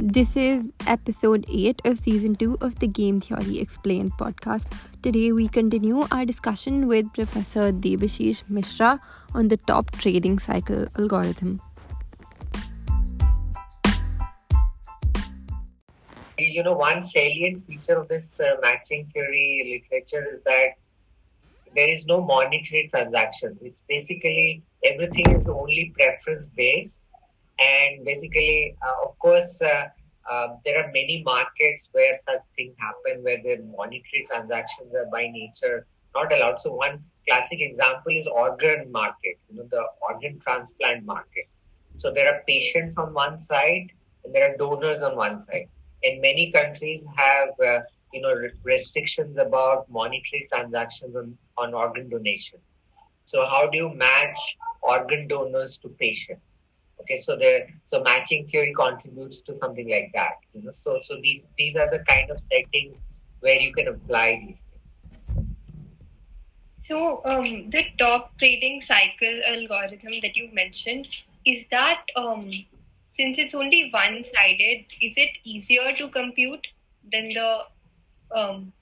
This is episode 8 of season 2 of the Game Theory Explained podcast. Today we continue our discussion with Professor Debashish Mishra on the top trading cycle algorithm. You know, one salient feature of this uh, matching theory literature is that there is no monetary transaction. It's basically everything is only preference based and basically, uh, of course, uh, uh, there are many markets where such things happen, where the monetary transactions are by nature not allowed. So one classic example is organ market, you know, the organ transplant market. So there are patients on one side and there are donors on one side. And many countries have, uh, you know, restrictions about monetary transactions on, on organ donation. So how do you match organ donors to patients? Okay, so the so matching theory contributes to something like that. You know, so so these these are the kind of settings where you can apply these things. So um, the top trading cycle algorithm that you mentioned is that um, since it's only one-sided, is it easier to compute than the um...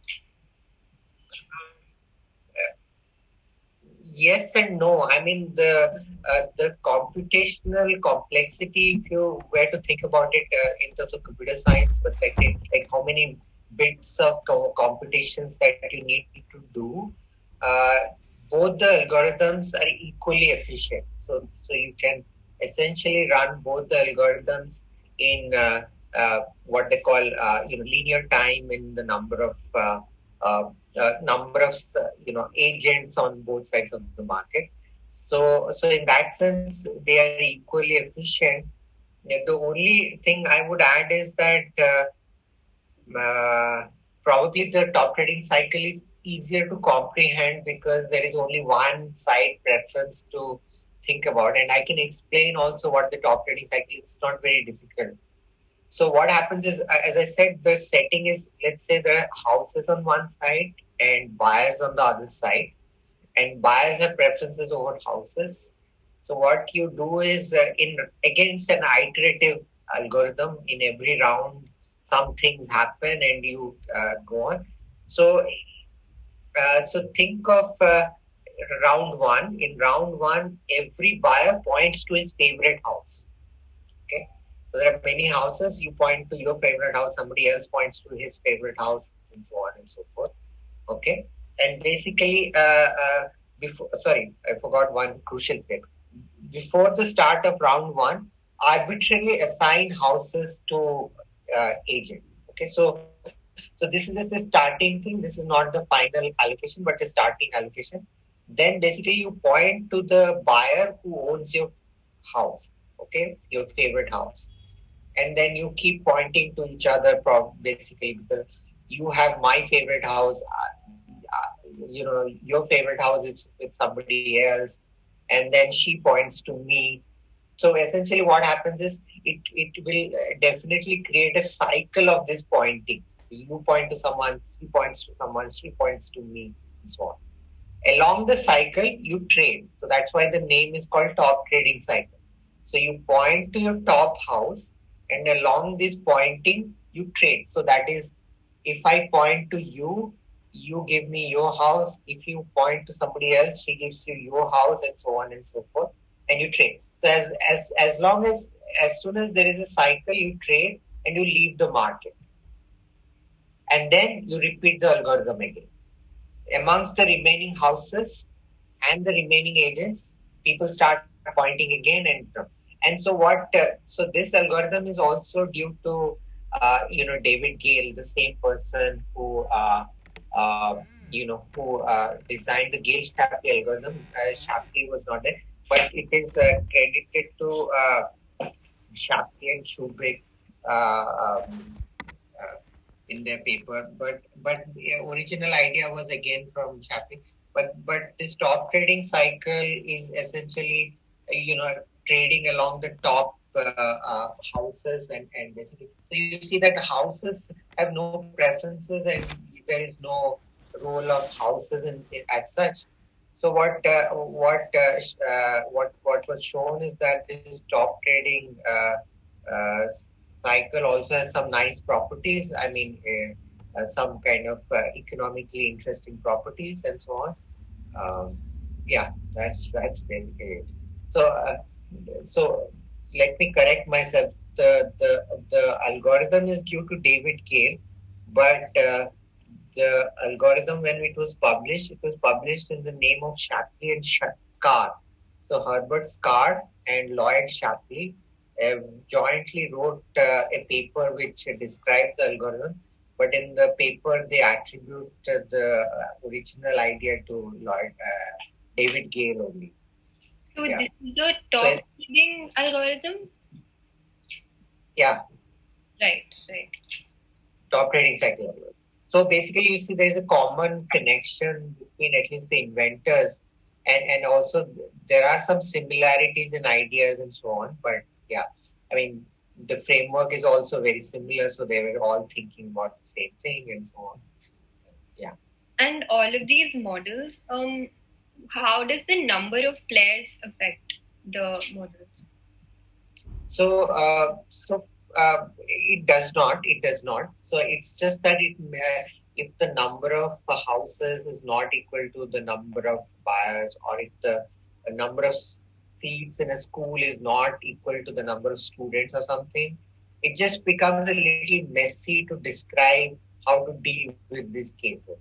yes and no. I mean the uh, the computational complexity, if you were to think about it uh, in terms of computer science perspective, like how many bits of computations that you need to do, uh, both the algorithms are equally efficient. So, so you can essentially run both the algorithms in uh, uh, what they call you know linear time in the number of number of you know agents on both sides of the market so, so in that sense, they are equally efficient. The only thing I would add is that uh, uh, probably the top trading cycle is easier to comprehend because there is only one side preference to think about. And I can explain also what the top trading cycle is. It's not very difficult. So what happens is, as I said, the setting is, let's say there are houses on one side and buyers on the other side and buyers have preferences over houses. So what you do is uh, in against an iterative algorithm in every round, some things happen and you uh, go on. So uh, so think of uh, round one. In round one, every buyer points to his favorite house. Okay. So there are many houses. You point to your favorite house. Somebody else points to his favorite house, and so on and so forth. Okay and basically uh, uh, before sorry i forgot one crucial step. Before the start of round one arbitrarily assign houses to uh, agents. Okay so so this is just a starting thing. This is not the final allocation but a starting allocation. Then basically you point to the buyer who owns your house okay your favorite house. And then you keep pointing to each other basically because you have my favorite house you know, your favorite house is with somebody else, and then she points to me. So essentially, what happens is it, it will definitely create a cycle of this pointing. You point to someone, he points to someone, she points to me, and so on. Along the cycle, you trade. So that's why the name is called top trading cycle. So you point to your top house, and along this pointing, you trade. So that is, if I point to you, you give me your house. If you point to somebody else, she gives you your house, and so on and so forth, and you trade. So as as as long as as soon as there is a cycle, you trade and you leave the market, and then you repeat the algorithm again. Amongst the remaining houses and the remaining agents, people start pointing again and and so what? Uh, so this algorithm is also due to uh, you know David Gale, the same person who. Uh, uh, you know, who uh, designed the Gale-Shapley algorithm. Uh, Shapley was not there, but it is credited to Shapley and Shubrick um, in their paper. But but the original idea was again from Shapley. But but this top trading cycle is essentially you know trading along the top uh, uh, houses and, and basically so you see that houses have no preferences and there is no role of houses in, in as such. So what uh, what uh, what what was shown is that this top trading uh, cycle also has some nice properties. I mean, uh, uh, some kind of uh, economically interesting properties and so on. Um, yeah, that's that's basically it. So, uh, so let me correct myself. The the the algorithm is due to David Gale, but uh, the algorithm when it was published, it was published in the name of Shapley and Scarf. So Herbert Scarf and Lloyd Shapley uh, jointly wrote uh, a paper which described the algorithm, but in the paper they attribute the original idea to Lloyd uh, David Gale only. So yeah. this is the top so algorithm. Yeah. Right. Right. Top trading cycle algorithm. So basically, you see there is a common connection between at least the inventors, and and also there are some similarities in ideas and so on. But yeah, I mean the framework is also very similar, so they were all thinking about the same thing and so on. Yeah. And all of these models, um, how does the number of players affect the models? So, uh, so uh, it does not. It does not. So it's just that it uh, if the number of houses is not equal to the number of buyers, or if the number of seats in a school is not equal to the number of students or something, it just becomes a little messy to describe how to deal with these cases.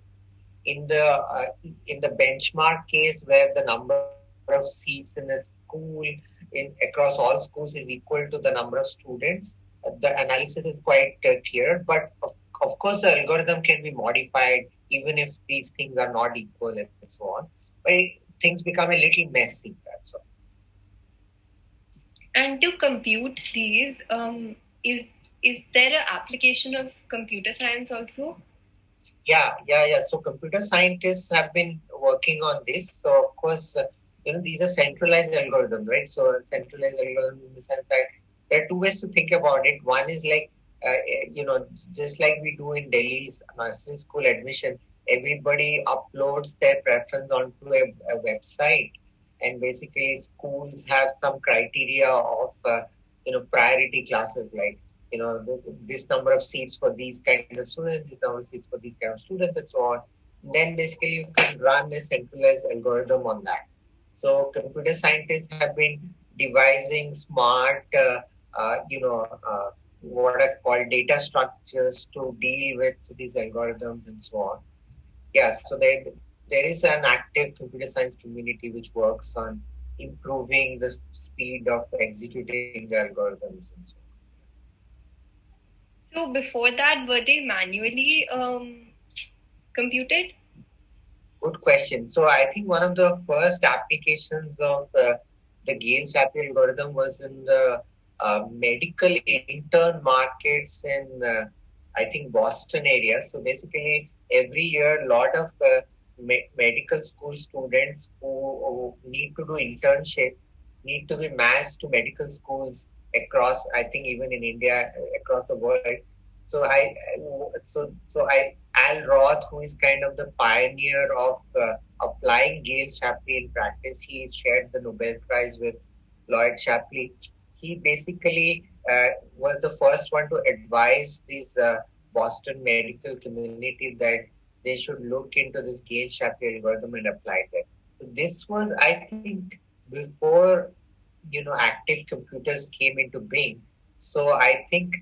In the uh, in the benchmark case where the number of seats in a school in across all schools is equal to the number of students, the analysis is quite uh, clear. But of, of course, the algorithm can be modified even if these things are not equal and so on. But things become a little messy. So. And to compute these, um, is is there an application of computer science also? Yeah, yeah, yeah. So computer scientists have been working on this. So of course, uh, you know, these are centralized algorithms, right? So centralized algorithms in the sense that there are two ways to think about it. One is like, uh, you know, just like we do in Delhi's nursing school admission, everybody uploads their preference onto a, a website, and basically schools have some criteria of, uh, you know, priority classes like, you know, this, this number of seats for these kinds of students, this number of seats for these kind of students, and so on. Then basically you can run a centralized algorithm on that. So computer scientists have been devising smart uh, you know, uh, what are called data structures to deal with these algorithms and so on. Yes, so there, there is an active computer science community which works on improving the speed of executing the algorithms and so on. So before that, were they manually um, computed? Good question. So I think one of the first applications of uh, the Gale-Shapley algorithm was in the uh, medical intern markets in, uh, I think, Boston area. So basically, every year, a lot of uh, me- medical school students who, who, need to do internships need to be massed to medical schools across, I think, even in India, across the world. So I, so so I, Al Roth, who is kind of the pioneer of uh, applying Gale Shapley in practice, he shared the Nobel Prize with Lloyd Shapley he basically uh, was the first one to advise this uh, Boston medical community that they should look into this Gale Shapley algorithm and apply that. So this was, I think, before you know active computers came into being. So I think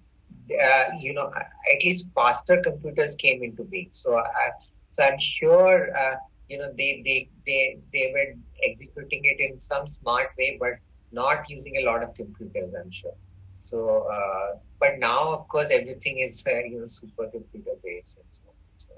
uh, you know at least faster computers came into being. So I, so I'm sure uh, you know they they they they were executing it in some smart way, but not using a lot of computers, I'm sure. So, uh, but now, of course, everything is uh, you know supercomputer based. So, so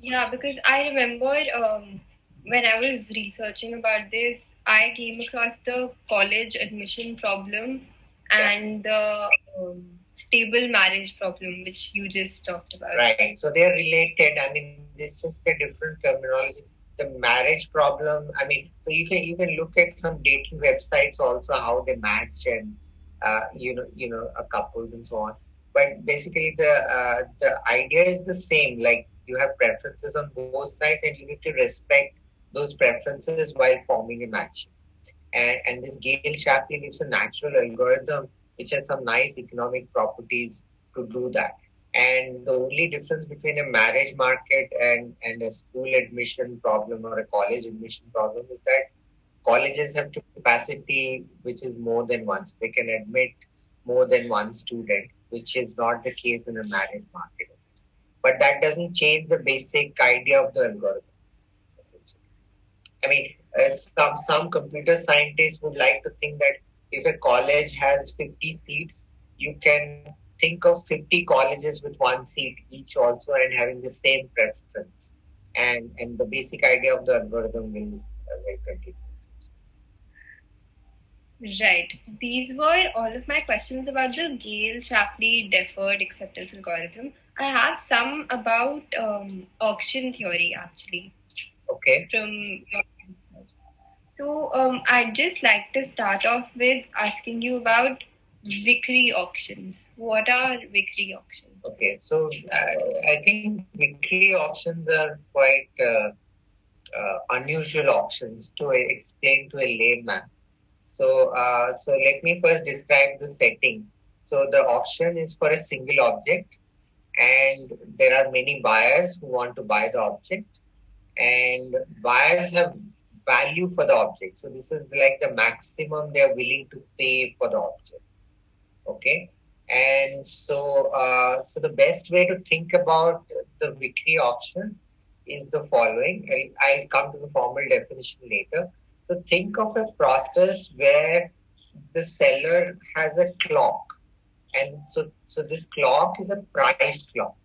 yeah, because I remember um, when I was researching about this, I came across the college admission problem and the um, stable marriage problem, which you just talked about. Right. So they're related. I mean, this is just a different terminology the marriage problem. I mean, so you can you can look at some dating websites also how they match and uh, you know you know uh, couples and so on. But basically, the uh, the idea is the same. Like you have preferences on both sides, and you need to respect those preferences while forming a match. And, and this Gale Shapley gives a natural algorithm which has some nice economic properties to do that. And the only difference between a marriage market and, and a school admission problem or a college admission problem is that colleges have capacity which is more than. So they can admit more than one student, which is not the case in a marriage market. But that doesn't change the basic idea of the algorithm. I mean, uh, some some computer scientists would like to think that if a college has 50 seats, you can think of 50 colleges with one seat each also and having the same preference. And, and the basic idea of the algorithm will, uh, will continue. Right. These were all of my questions about the Gale-Shapley deferred acceptance algorithm. I have some about um, auction theory actually. Okay. From your so um, I'd just like to start off with asking you about Vickrey auctions. What are Vickrey auctions? Okay, so uh, I think Vickrey auctions are quite uh, uh, unusual auctions to explain to a layman. So, uh, so let me first describe the setting. So the auction is for a single object, and there are many buyers who want to buy the object, and buyers have value for the object. So this is like the maximum they are willing to pay for the object. Okay. And so, uh, so the best way to think about the Vickrey auction is the following. I'll, I'll come to the formal definition later. So think of a process where the seller has a clock, and so so this clock is a price clock.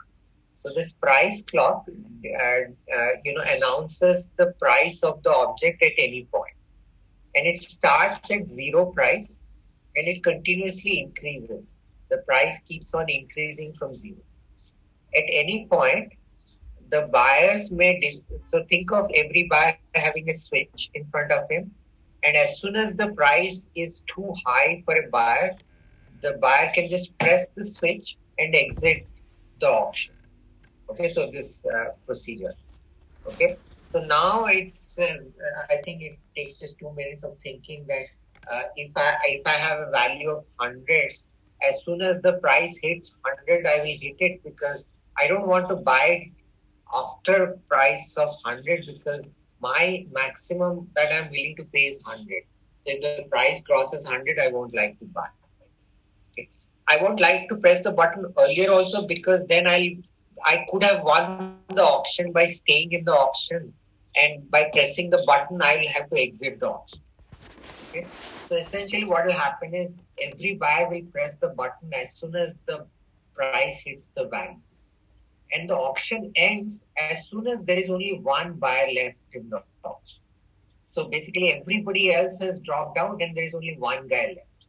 So this price clock, uh, uh, you know, announces the price of the object at any point, and it starts at zero price, and it continuously increases. The price keeps on increasing from zero. At any point, the buyers may dis- so think of every buyer having a switch in front of him, and as soon as the price is too high for a buyer, the buyer can just press the switch and exit the auction Okay, so this uh, procedure. Okay, so now it's. Uh, I think it takes just two minutes of thinking that uh, if I if I have a value of hundred, as soon as the price hits hundred, I will hit it because I don't want to buy after price of hundred because my maximum that I'm willing to pay is hundred. So if the price crosses hundred, I won't like to buy. I won't like to press the button earlier also because then I'll I could have won the auction by staying in the auction, and by pressing the button, I will have to exit the auction. Okay? So essentially, what will happen is every buyer will press the button as soon as the price hits the value, and the auction ends as soon as there is only one buyer left in the auction. So basically, everybody else has dropped out, and there is only one guy left.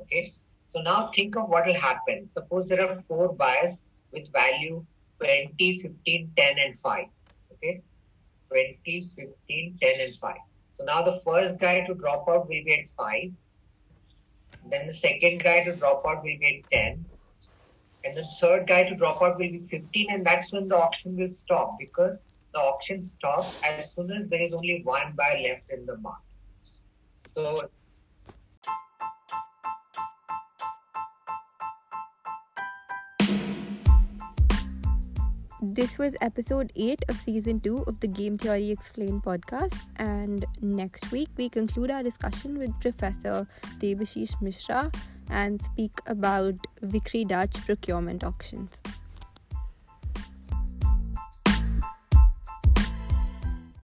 Okay. So now think of what will happen. Suppose there are four buyers with value 20, 15, 10, and 5. Okay, 20, 15, 10, and 5. So now the first guy to drop out will be at 5. Then the second guy to drop out will be at 10. And the third guy to drop out will be 15. And that's when the auction will stop because the auction stops as soon as there is only one buyer left in the market. So This was episode 8 of season 2 of the Game Theory Explained podcast. And next week, we conclude our discussion with Professor Debashish Mishra and speak about Vickrey Dutch procurement auctions.